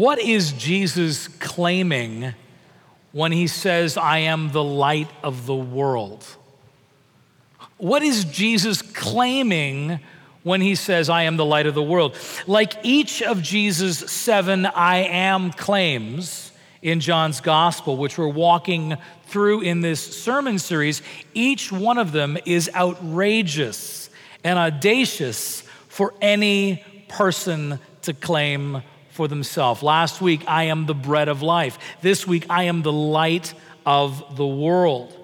What is Jesus claiming when he says, I am the light of the world? What is Jesus claiming when he says, I am the light of the world? Like each of Jesus' seven I am claims in John's gospel, which we're walking through in this sermon series, each one of them is outrageous and audacious for any person to claim for themselves. Last week, I am the bread of life. This week, I am the light of the world.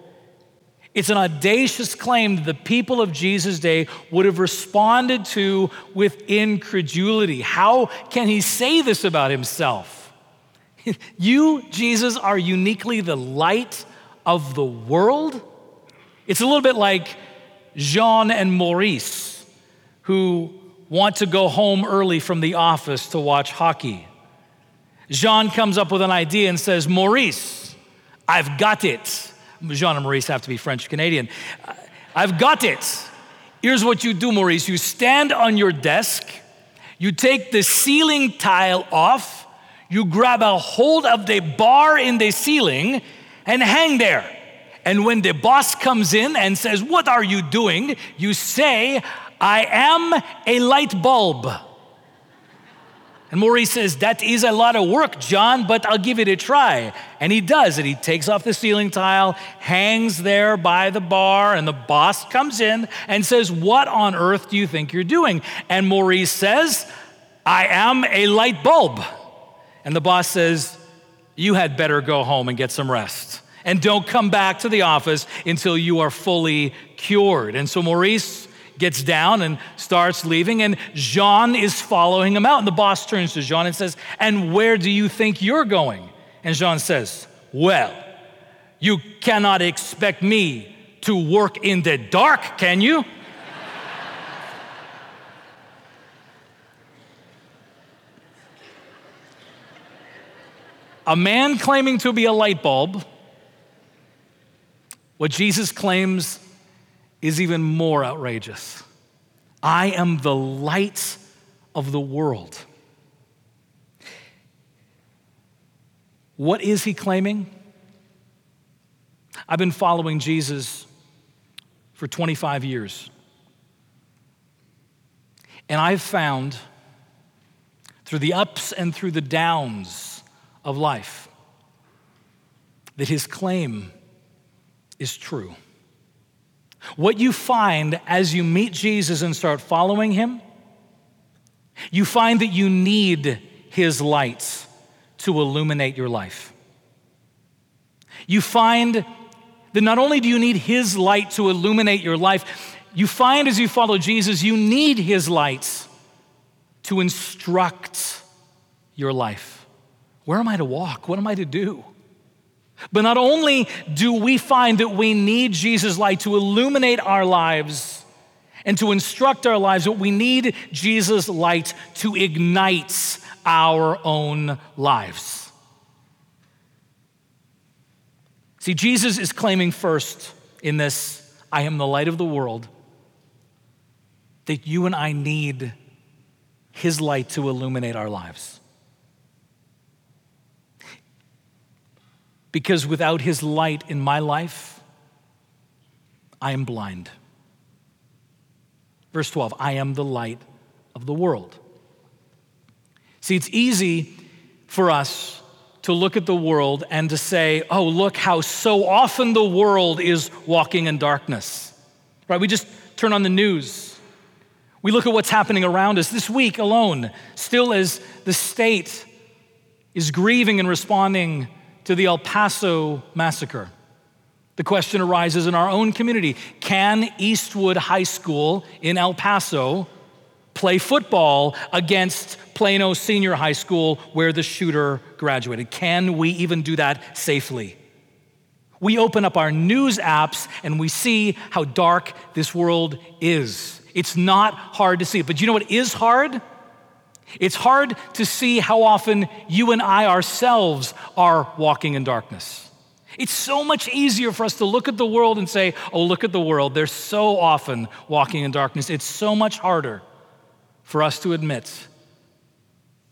It's an audacious claim that the people of Jesus' day would have responded to with incredulity. How can he say this about himself? you, Jesus, are uniquely the light of the world? It's a little bit like Jean and Maurice, who want to go home early from the office to watch hockey. Jean comes up with an idea and says, Maurice, I've got it. Jean and Maurice have to be French Canadian. I've got it. Here's what you do, Maurice. You stand on your desk, you take the ceiling tile off, you grab a hold of the bar in the ceiling, and hang there. And when the boss comes in and says, What are you doing? you say, I am a light bulb. And Maurice says, That is a lot of work, John, but I'll give it a try. And he does it. He takes off the ceiling tile, hangs there by the bar, and the boss comes in and says, What on earth do you think you're doing? And Maurice says, I am a light bulb. And the boss says, You had better go home and get some rest. And don't come back to the office until you are fully cured. And so Maurice gets down and starts leaving, and Jean is following him out. And the boss turns to Jean and says, And where do you think you're going? And Jean says, Well, you cannot expect me to work in the dark, can you? a man claiming to be a light bulb, what Jesus claims is even more outrageous. I am the light of the world. What is he claiming? I've been following Jesus for 25 years. And I've found through the ups and through the downs of life that his claim is true. What you find as you meet Jesus and start following him, you find that you need his lights to illuminate your life. You find that not only do you need his light to illuminate your life, you find as you follow Jesus, you need his lights to instruct your life. Where am I to walk? What am I to do? But not only do we find that we need Jesus' light to illuminate our lives and to instruct our lives, but we need Jesus' light to ignite our own lives. See, Jesus is claiming first in this I am the light of the world that you and I need his light to illuminate our lives. Because without his light in my life, I am blind. Verse 12 I am the light of the world. See, it's easy for us to look at the world and to say, oh, look how so often the world is walking in darkness. Right? We just turn on the news. We look at what's happening around us. This week alone, still as the state is grieving and responding to the El Paso massacre. The question arises in our own community Can Eastwood High School in El Paso play football against Plano Senior High School where the shooter graduated? Can we even do that safely? We open up our news apps and we see how dark this world is. It's not hard to see. But do you know what is hard? It's hard to see how often you and I ourselves are walking in darkness. It's so much easier for us to look at the world and say, oh, look at the world. They're so often walking in darkness. It's so much harder for us to admit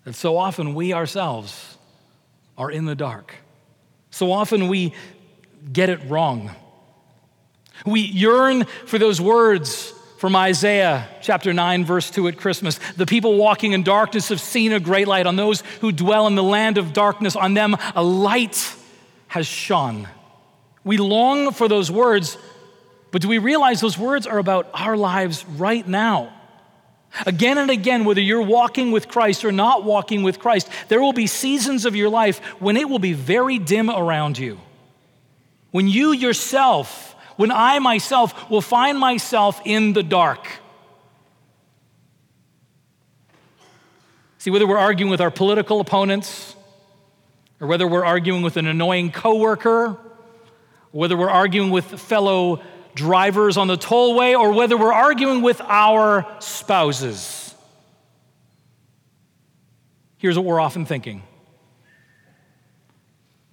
that so often we ourselves are in the dark. So often we get it wrong. We yearn for those words from Isaiah chapter 9, verse 2 at Christmas. The people walking in darkness have seen a great light. On those who dwell in the land of darkness, on them a light has shone. We long for those words, but do we realize those words are about our lives right now? Again and again, whether you're walking with Christ or not walking with Christ, there will be seasons of your life when it will be very dim around you. When you yourself, when I myself will find myself in the dark. See, whether we're arguing with our political opponents, or whether we're arguing with an annoying coworker, whether we're arguing with fellow drivers on the tollway, or whether we're arguing with our spouses. Here's what we're often thinking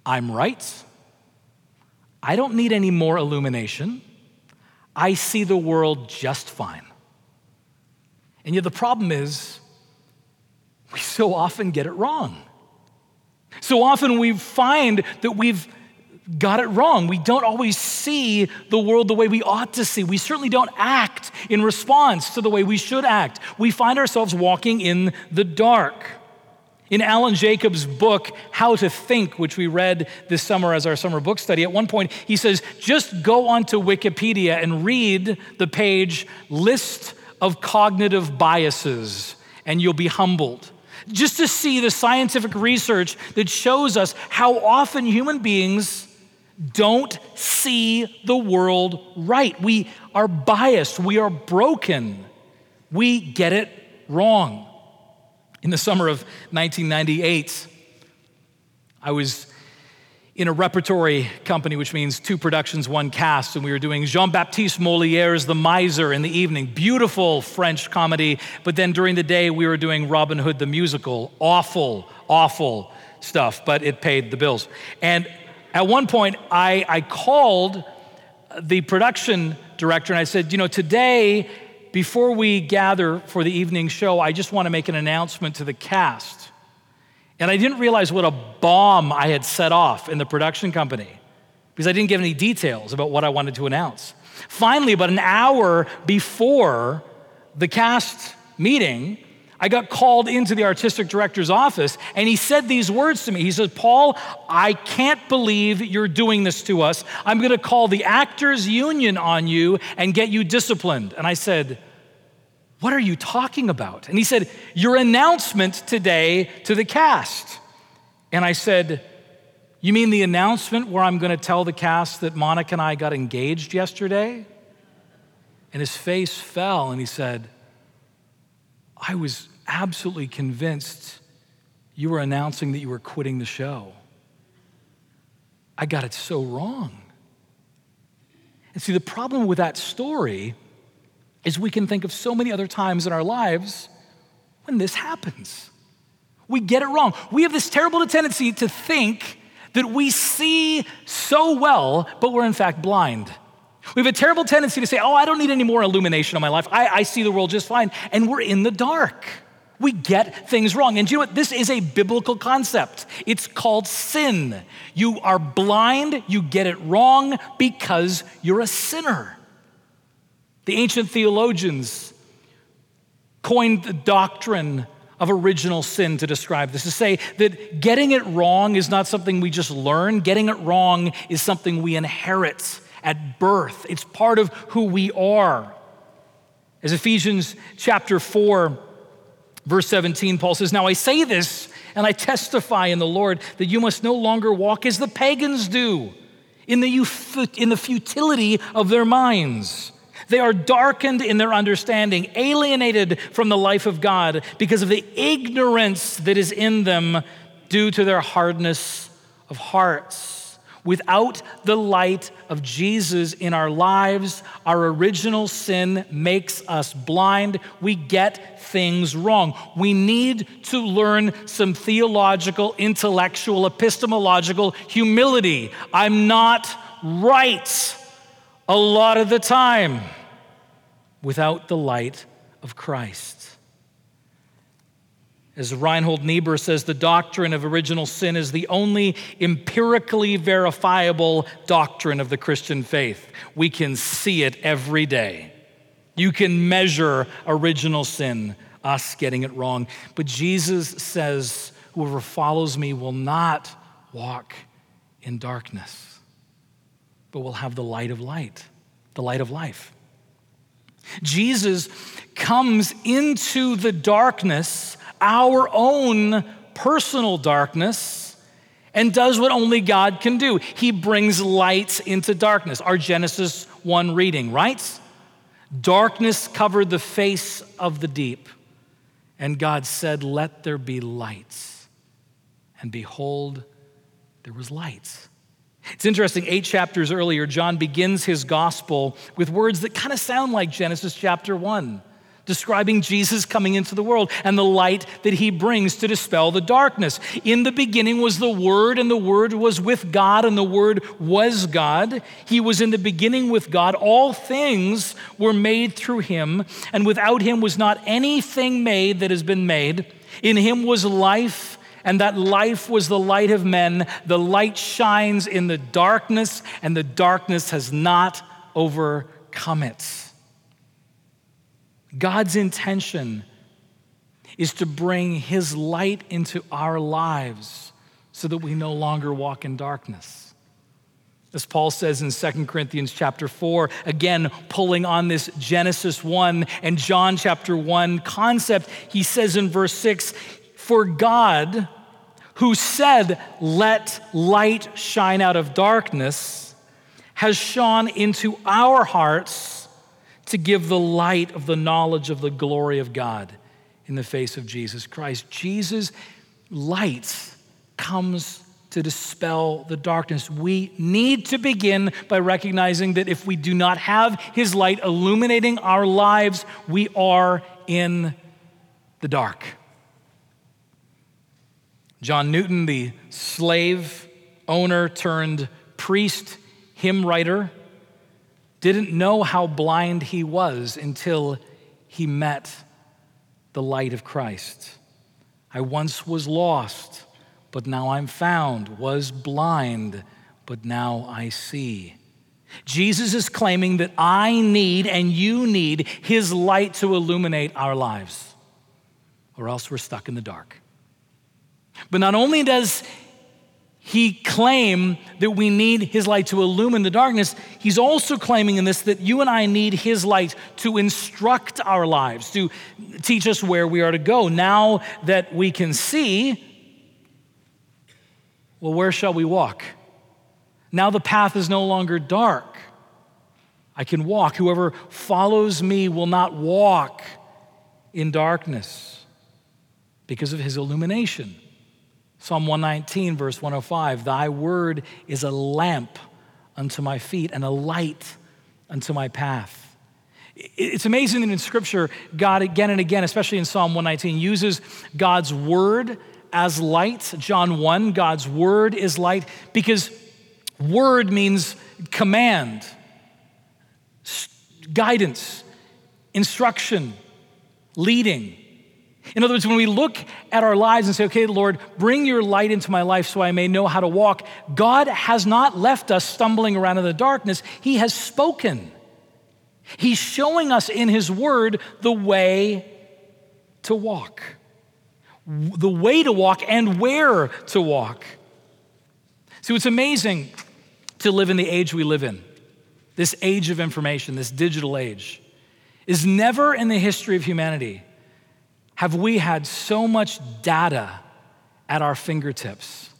I'm right. I don't need any more illumination. I see the world just fine. And yet, the problem is, we so often get it wrong. So often we find that we've got it wrong. We don't always see the world the way we ought to see. We certainly don't act in response to the way we should act. We find ourselves walking in the dark. In Alan Jacobs' book, How to Think, which we read this summer as our summer book study, at one point he says, just go onto Wikipedia and read the page List of Cognitive Biases, and you'll be humbled just to see the scientific research that shows us how often human beings don't see the world right. We are biased, we are broken, we get it wrong. In the summer of 1998, I was in a repertory company, which means two productions, one cast, and we were doing Jean Baptiste Moliere's The Miser in the evening. Beautiful French comedy, but then during the day, we were doing Robin Hood the musical. Awful, awful stuff, but it paid the bills. And at one point, I, I called the production director and I said, You know, today, before we gather for the evening show, I just want to make an announcement to the cast. And I didn't realize what a bomb I had set off in the production company because I didn't give any details about what I wanted to announce. Finally, about an hour before the cast meeting, I got called into the artistic director's office and he said these words to me. He said, Paul, I can't believe you're doing this to us. I'm going to call the actors union on you and get you disciplined. And I said, What are you talking about? And he said, Your announcement today to the cast. And I said, You mean the announcement where I'm going to tell the cast that Monica and I got engaged yesterday? And his face fell and he said, I was absolutely convinced you were announcing that you were quitting the show. I got it so wrong. And see, the problem with that story is we can think of so many other times in our lives when this happens. We get it wrong. We have this terrible tendency to think that we see so well, but we're in fact blind. We have a terrible tendency to say, Oh, I don't need any more illumination in my life. I, I see the world just fine. And we're in the dark. We get things wrong. And you know what? This is a biblical concept. It's called sin. You are blind, you get it wrong because you're a sinner. The ancient theologians coined the doctrine of original sin to describe this, to say that getting it wrong is not something we just learn, getting it wrong is something we inherit at birth. It's part of who we are. As Ephesians chapter 4, verse 17, Paul says, Now I say this and I testify in the Lord that you must no longer walk as the pagans do, in the, in the futility of their minds. They are darkened in their understanding, alienated from the life of God because of the ignorance that is in them due to their hardness of hearts. Without the light of Jesus in our lives, our original sin makes us blind. We get things wrong. We need to learn some theological, intellectual, epistemological humility. I'm not right a lot of the time without the light of Christ. As Reinhold Niebuhr says, the doctrine of original sin is the only empirically verifiable doctrine of the Christian faith. We can see it every day. You can measure original sin, us getting it wrong. But Jesus says, whoever follows me will not walk in darkness, but will have the light of light, the light of life. Jesus comes into the darkness, our own personal darkness, and does what only God can do. He brings light into darkness. Our Genesis 1 reading, right? Darkness covered the face of the deep, and God said, Let there be lights. And behold, there was light. It's interesting, eight chapters earlier, John begins his gospel with words that kind of sound like Genesis chapter 1, describing Jesus coming into the world and the light that he brings to dispel the darkness. In the beginning was the Word, and the Word was with God, and the Word was God. He was in the beginning with God. All things were made through him, and without him was not anything made that has been made. In him was life and that life was the light of men. The light shines in the darkness, and the darkness has not overcome it. God's intention is to bring his light into our lives so that we no longer walk in darkness. As Paul says in 2 Corinthians chapter 4, again pulling on this Genesis 1 and John chapter 1 concept, he says in verse 6 for God, who said, Let light shine out of darkness, has shone into our hearts to give the light of the knowledge of the glory of God in the face of Jesus Christ. Jesus' light comes to dispel the darkness. We need to begin by recognizing that if we do not have His light illuminating our lives, we are in the dark. John Newton, the slave owner turned priest, hymn writer, didn't know how blind he was until he met the light of Christ. I once was lost, but now I'm found, was blind, but now I see. Jesus is claiming that I need and you need his light to illuminate our lives, or else we're stuck in the dark. But not only does he claim that we need his light to illumine the darkness, he's also claiming in this that you and I need his light to instruct our lives, to teach us where we are to go. Now that we can see, well, where shall we walk? Now the path is no longer dark. I can walk. Whoever follows me will not walk in darkness because of his illumination. Psalm 119, verse 105 Thy word is a lamp unto my feet and a light unto my path. It's amazing that in Scripture, God again and again, especially in Psalm 119, uses God's word as light. John 1, God's word is light because word means command, guidance, instruction, leading. In other words, when we look at our lives and say, okay, Lord, bring your light into my life so I may know how to walk, God has not left us stumbling around in the darkness. He has spoken. He's showing us in His Word the way to walk, the way to walk and where to walk. See, it's amazing to live in the age we live in, this age of information, this digital age, is never in the history of humanity have we had so much data at our fingertips,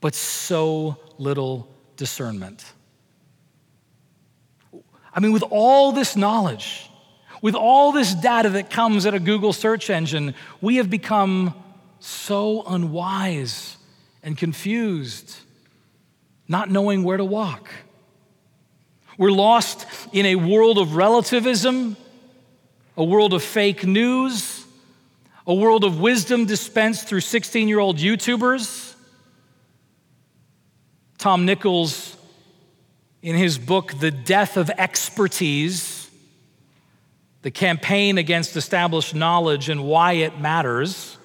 but so little discernment. I mean, with all this knowledge, with all this data that comes at a Google search engine, we have become so unwise and confused, not knowing where to walk. We're lost in a world of relativism, a world of fake news, a world of wisdom dispensed through 16 year old YouTubers. Tom Nichols, in his book, The Death of Expertise, the campaign against established knowledge and why it matters,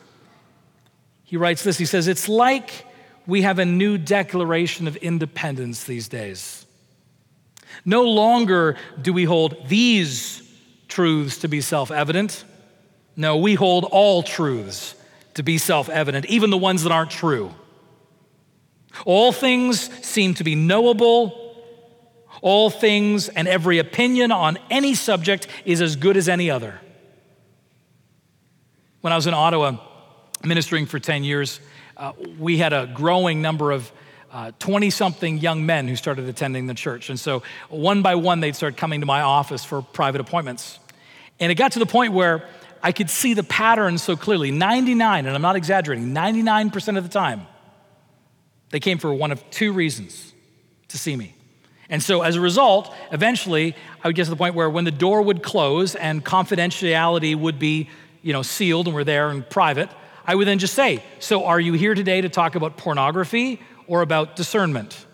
He writes this He says, It's like we have a new declaration of independence these days. No longer do we hold these truths to be self evident. No, we hold all truths to be self evident, even the ones that aren't true. All things seem to be knowable. All things and every opinion on any subject is as good as any other. When I was in Ottawa ministering for 10 years, uh, we had a growing number of 20 uh, something young men who started attending the church. And so, one by one, they'd start coming to my office for private appointments. And it got to the point where I could see the pattern so clearly 99, and I'm not exaggerating, 99% of the time, they came for one of two reasons to see me. And so, as a result, eventually, I would get to the point where when the door would close and confidentiality would be, you know, sealed and we're there in private, I would then just say, So, are you here today to talk about pornography or about discernment?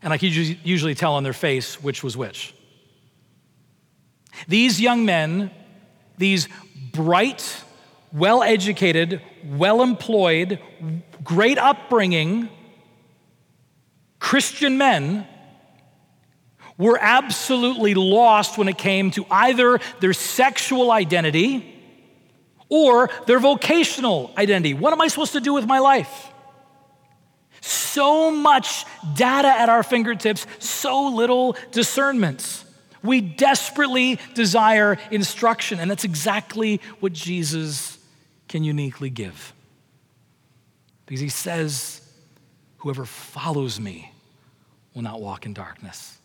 And I could usually tell on their face which was which. These young men, these bright, well educated, well employed, great upbringing Christian men were absolutely lost when it came to either their sexual identity or their vocational identity. What am I supposed to do with my life? So much data at our fingertips, so little discernment. We desperately desire instruction, and that's exactly what Jesus can uniquely give. Because he says, Whoever follows me will not walk in darkness.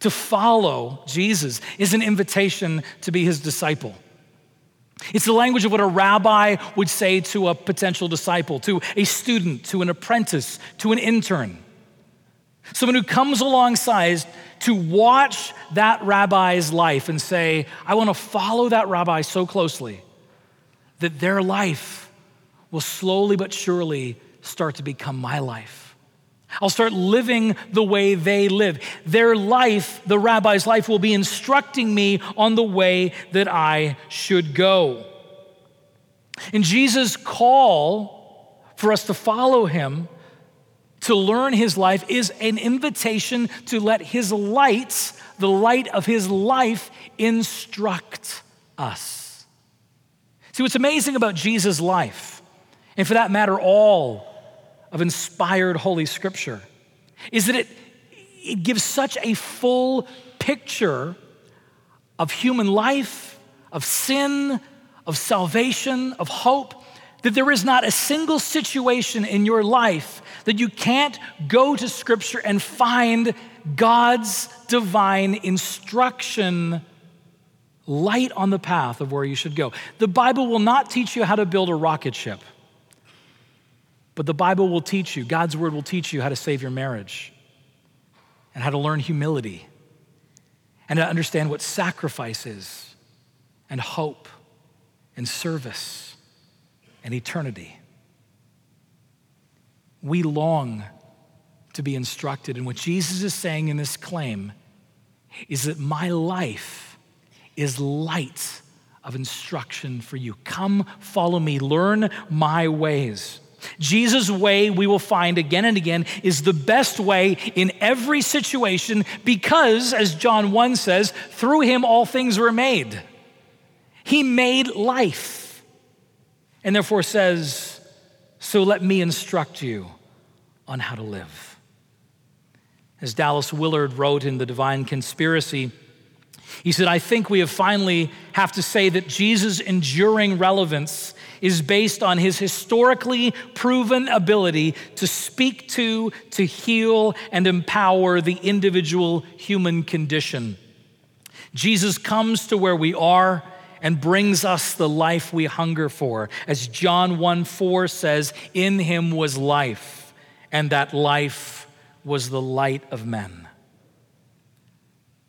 To follow Jesus is an invitation to be his disciple. It's the language of what a rabbi would say to a potential disciple, to a student, to an apprentice, to an intern. Someone who comes alongside to watch that rabbi's life and say, I want to follow that rabbi so closely that their life will slowly but surely start to become my life. I'll start living the way they live. Their life, the rabbi's life, will be instructing me on the way that I should go. And Jesus' call for us to follow him, to learn his life, is an invitation to let his light, the light of his life, instruct us. See, what's amazing about Jesus' life, and for that matter, all of inspired Holy Scripture is that it, it gives such a full picture of human life, of sin, of salvation, of hope, that there is not a single situation in your life that you can't go to Scripture and find God's divine instruction light on the path of where you should go. The Bible will not teach you how to build a rocket ship. But the Bible will teach you, God's word will teach you how to save your marriage and how to learn humility and to understand what sacrifice is and hope and service and eternity. We long to be instructed. And what Jesus is saying in this claim is that my life is light of instruction for you. Come, follow me, learn my ways. Jesus' way, we will find again and again, is the best way in every situation because, as John 1 says, through him all things were made. He made life. And therefore says, So let me instruct you on how to live. As Dallas Willard wrote in The Divine Conspiracy, he said, I think we have finally have to say that Jesus' enduring relevance is based on his historically proven ability to speak to, to heal, and empower the individual human condition. Jesus comes to where we are and brings us the life we hunger for. As John 1 4 says, In him was life, and that life was the light of men.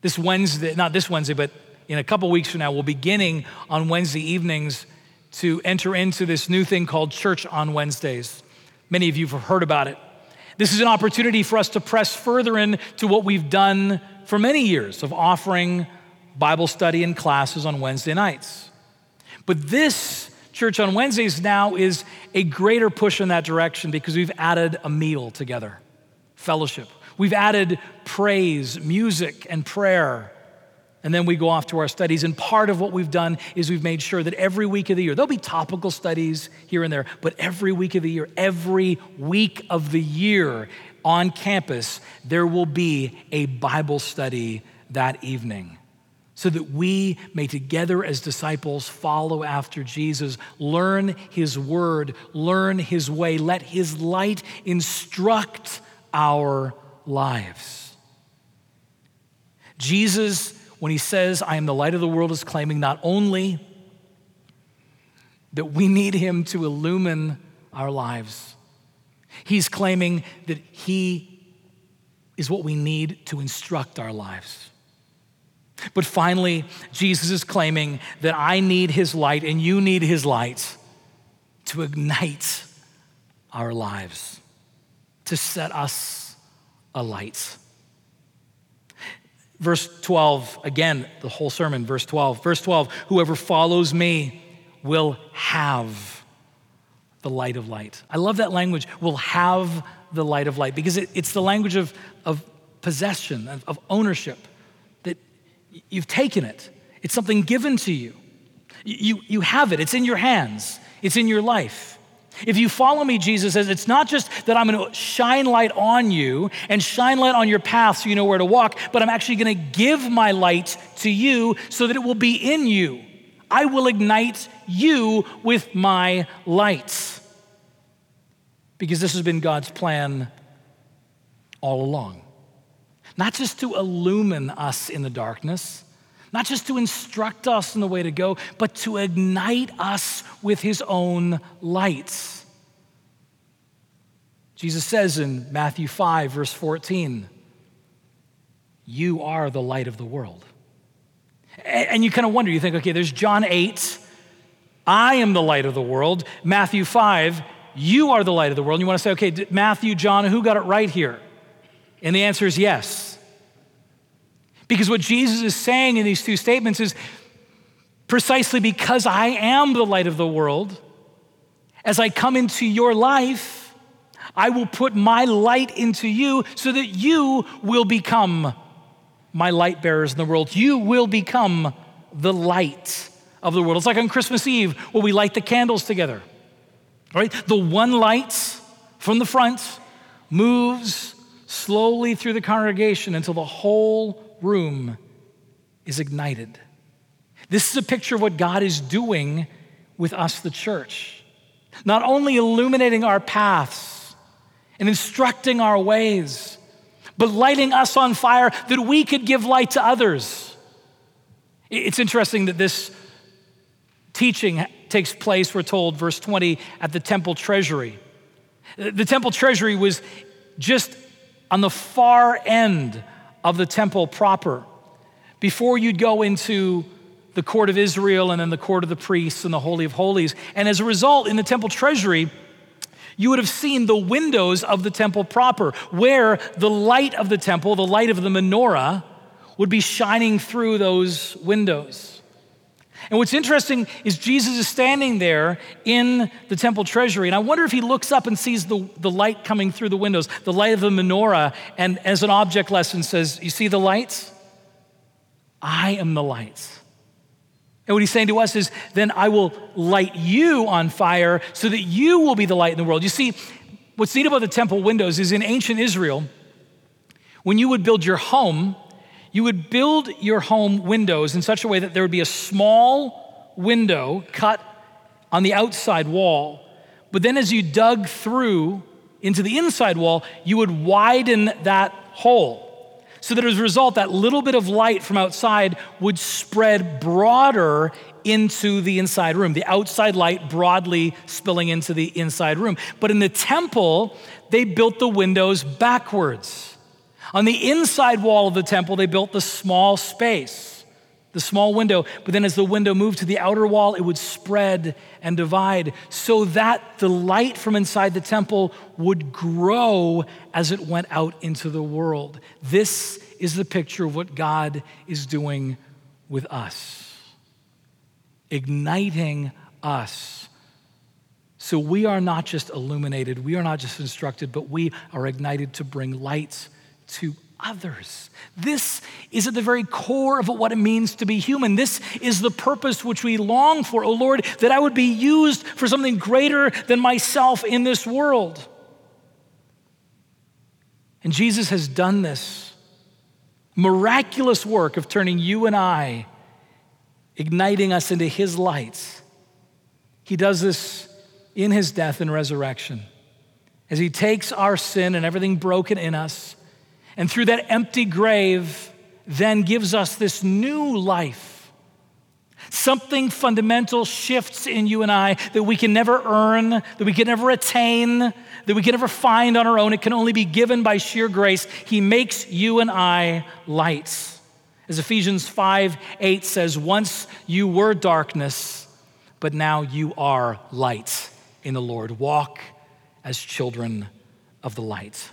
This Wednesday, not this Wednesday, but in a couple weeks from now, we'll be beginning on Wednesday evenings to enter into this new thing called Church on Wednesdays. Many of you have heard about it. This is an opportunity for us to press further into what we've done for many years of offering Bible study and classes on Wednesday nights. But this Church on Wednesdays now is a greater push in that direction because we've added a meal together, fellowship. We've added praise, music, and prayer. And then we go off to our studies. And part of what we've done is we've made sure that every week of the year, there'll be topical studies here and there, but every week of the year, every week of the year on campus, there will be a Bible study that evening so that we may together as disciples follow after Jesus, learn his word, learn his way, let his light instruct our lives. Jesus when he says, I am the light of the world, is claiming not only that we need him to illumine our lives, he's claiming that he is what we need to instruct our lives. But finally, Jesus is claiming that I need his light and you need his light to ignite our lives, to set us alight. Verse 12, again, the whole sermon, verse 12. Verse 12, whoever follows me will have the light of light. I love that language, will have the light of light, because it, it's the language of, of possession, of, of ownership, you've taken it. It's something given to you. You, you have it, it's in your hands, it's in your life. If you follow me, Jesus says, it's not just that I'm going to shine light on you and shine light on your path so you know where to walk, but I'm actually going to give my light to you so that it will be in you. I will ignite you with my light. Because this has been God's plan all along. Not just to illumine us in the darkness, not just to instruct us in the way to go, but to ignite us with his own lights. Jesus says in Matthew 5, verse 14, You are the light of the world. And you kind of wonder, you think, okay, there's John 8, I am the light of the world. Matthew 5, you are the light of the world. And you want to say, okay, Matthew, John, who got it right here? And the answer is yes. Because what Jesus is saying in these two statements is precisely because I am the light of the world, as I come into your life, I will put my light into you so that you will become my light bearers in the world. You will become the light of the world. It's like on Christmas Eve where we light the candles together, right? The one light from the front moves slowly through the congregation until the whole room is ignited. This is a picture of what God is doing with us, the church. Not only illuminating our paths and instructing our ways, but lighting us on fire that we could give light to others. It's interesting that this teaching takes place, we're told, verse 20, at the temple treasury. The temple treasury was just on the far end of the temple proper. Before you'd go into the court of Israel and then the court of the priests and the Holy of Holies. And as a result, in the temple treasury, you would have seen the windows of the temple proper, where the light of the temple, the light of the menorah, would be shining through those windows. And what's interesting is Jesus is standing there in the temple treasury. And I wonder if he looks up and sees the, the light coming through the windows, the light of the menorah, and as an object lesson says, You see the lights? I am the lights. And what he's saying to us is, Then I will light you on fire so that you will be the light in the world. You see, what's neat about the temple windows is in ancient Israel, when you would build your home, you would build your home windows in such a way that there would be a small window cut on the outside wall. But then as you dug through into the inside wall, you would widen that hole. So that as a result, that little bit of light from outside would spread broader into the inside room, the outside light broadly spilling into the inside room. But in the temple, they built the windows backwards. On the inside wall of the temple, they built the small space, the small window. But then as the window moved to the outer wall, it would spread and divide so that the light from inside the temple would grow as it went out into the world. This is the picture of what God is doing with us, igniting us So we are not just illuminated, we are not just instructed, but we are ignited to bring light to others. This is at the very core of what it means to be human. This is the purpose which we long for, oh Lord, that I would be used for something greater than myself in this world. And Jesus has done this miraculous work of turning you and I, igniting us into his light. He does this in his death and resurrection. As he takes our sin and everything broken in us, and through that empty grave, then gives us this new life. Something fundamental shifts in you and I that we can never earn, that we can never attain, that we can never find on our own. It can only be given by sheer grace. He makes you and I lights. As Ephesians 5 8 says, Once you were darkness, but now you are light in the Lord. Walk as children of the light.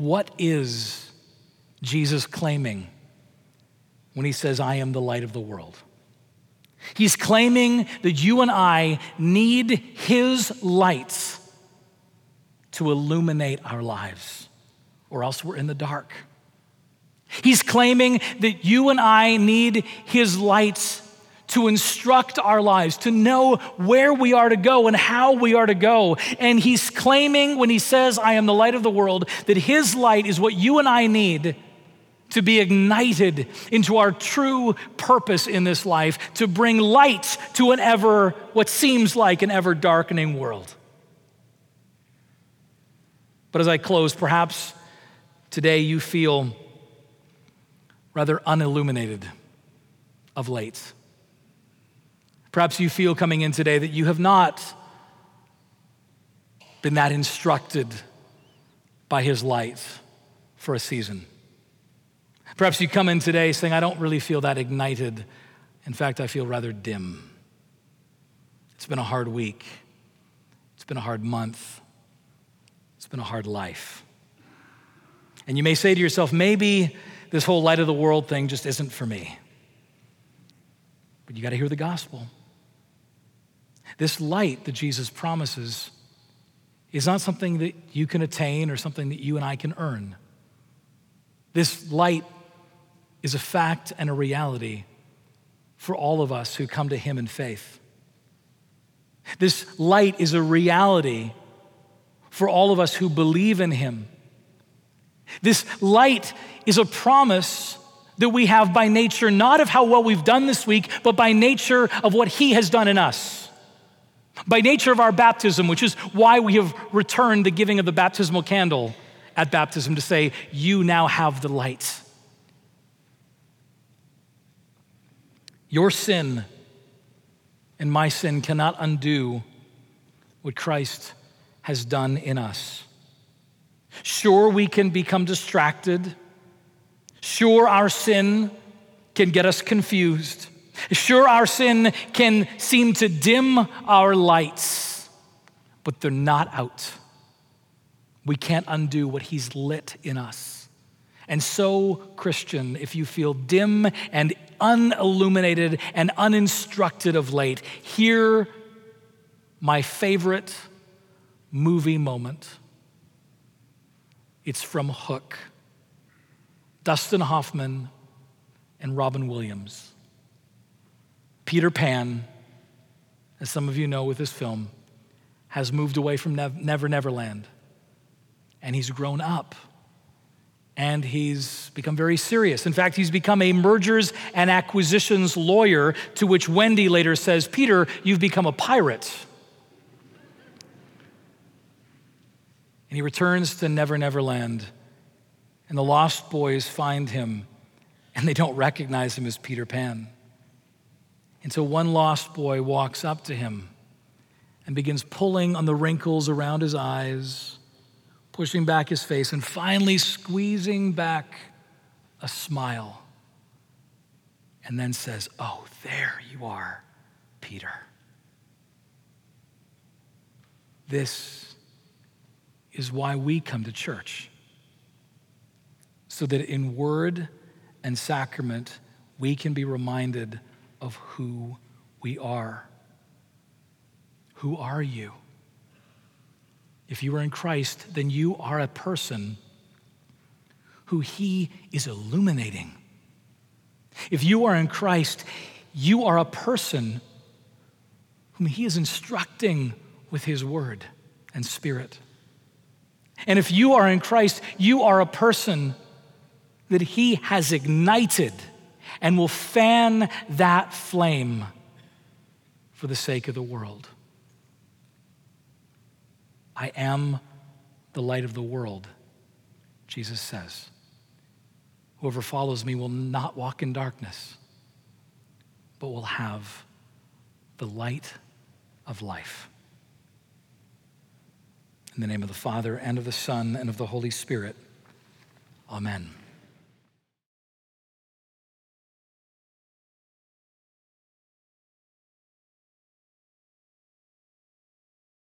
What is Jesus claiming when he says, I am the light of the world? He's claiming that you and I need his lights to illuminate our lives, or else we're in the dark. He's claiming that you and I need his lights to instruct our lives, to know where we are to go and how we are to go. And he's claiming when he says, I am the light of the world, that his light is what you and I need to be ignited into our true purpose in this life, to bring light to an ever, what seems like an ever darkening world. But as I close, perhaps today you feel rather unilluminated of late. Perhaps you feel coming in today that you have not been that instructed by his light for a season. Perhaps you come in today saying, I don't really feel that ignited. In fact, I feel rather dim. It's been a hard week. It's been a hard month. It's been a hard life. And you may say to yourself, maybe this whole light of the world thing just isn't for me. But you got to hear the gospel. This light that Jesus promises is not something that you can attain or something that you and I can earn. This light is a fact and a reality for all of us who come to Him in faith. This light is a reality for all of us who believe in Him. This light is a promise that we have by nature, not of how well we've done this week, but by nature of what He has done in us. By nature of our baptism, which is why we have returned the giving of the baptismal candle at baptism to say, You now have the light. Your sin and my sin cannot undo what Christ has done in us. Sure, we can become distracted. Sure, our sin can get us confused. Sure, our sin can seem to dim our lights, but they're not out. We can't undo what He's lit in us. And so, Christian, if you feel dim and unilluminated and uninstructed of late, hear my favorite movie moment. It's from Hook. Dustin Hoffman and Robin Williams. Peter Pan, as some of you know with this film, has moved away from Never Never Land. And he's grown up. And he's become very serious. In fact, he's become a mergers and acquisitions lawyer, to which Wendy later says, Peter, you've become a pirate. And he returns to Never Never Land. And the lost boys find him, and they don't recognize him as Peter Pan. Until one lost boy walks up to him and begins pulling on the wrinkles around his eyes, pushing back his face, and finally squeezing back a smile. And then says, Oh, there you are, Peter. This is why we come to church. So that in word and sacrament, we can be reminded of who we are. Who are you? If you are in Christ, then you are a person who He is illuminating. If you are in Christ, you are a person whom He is instructing with His Word and Spirit. And if you are in Christ, you are a person that He has ignited and will fan that flame for the sake of the world. I am the light of the world, Jesus says. Whoever follows me will not walk in darkness, but will have the light of life. In the name of the Father, and of the Son, and of the Holy Spirit, amen.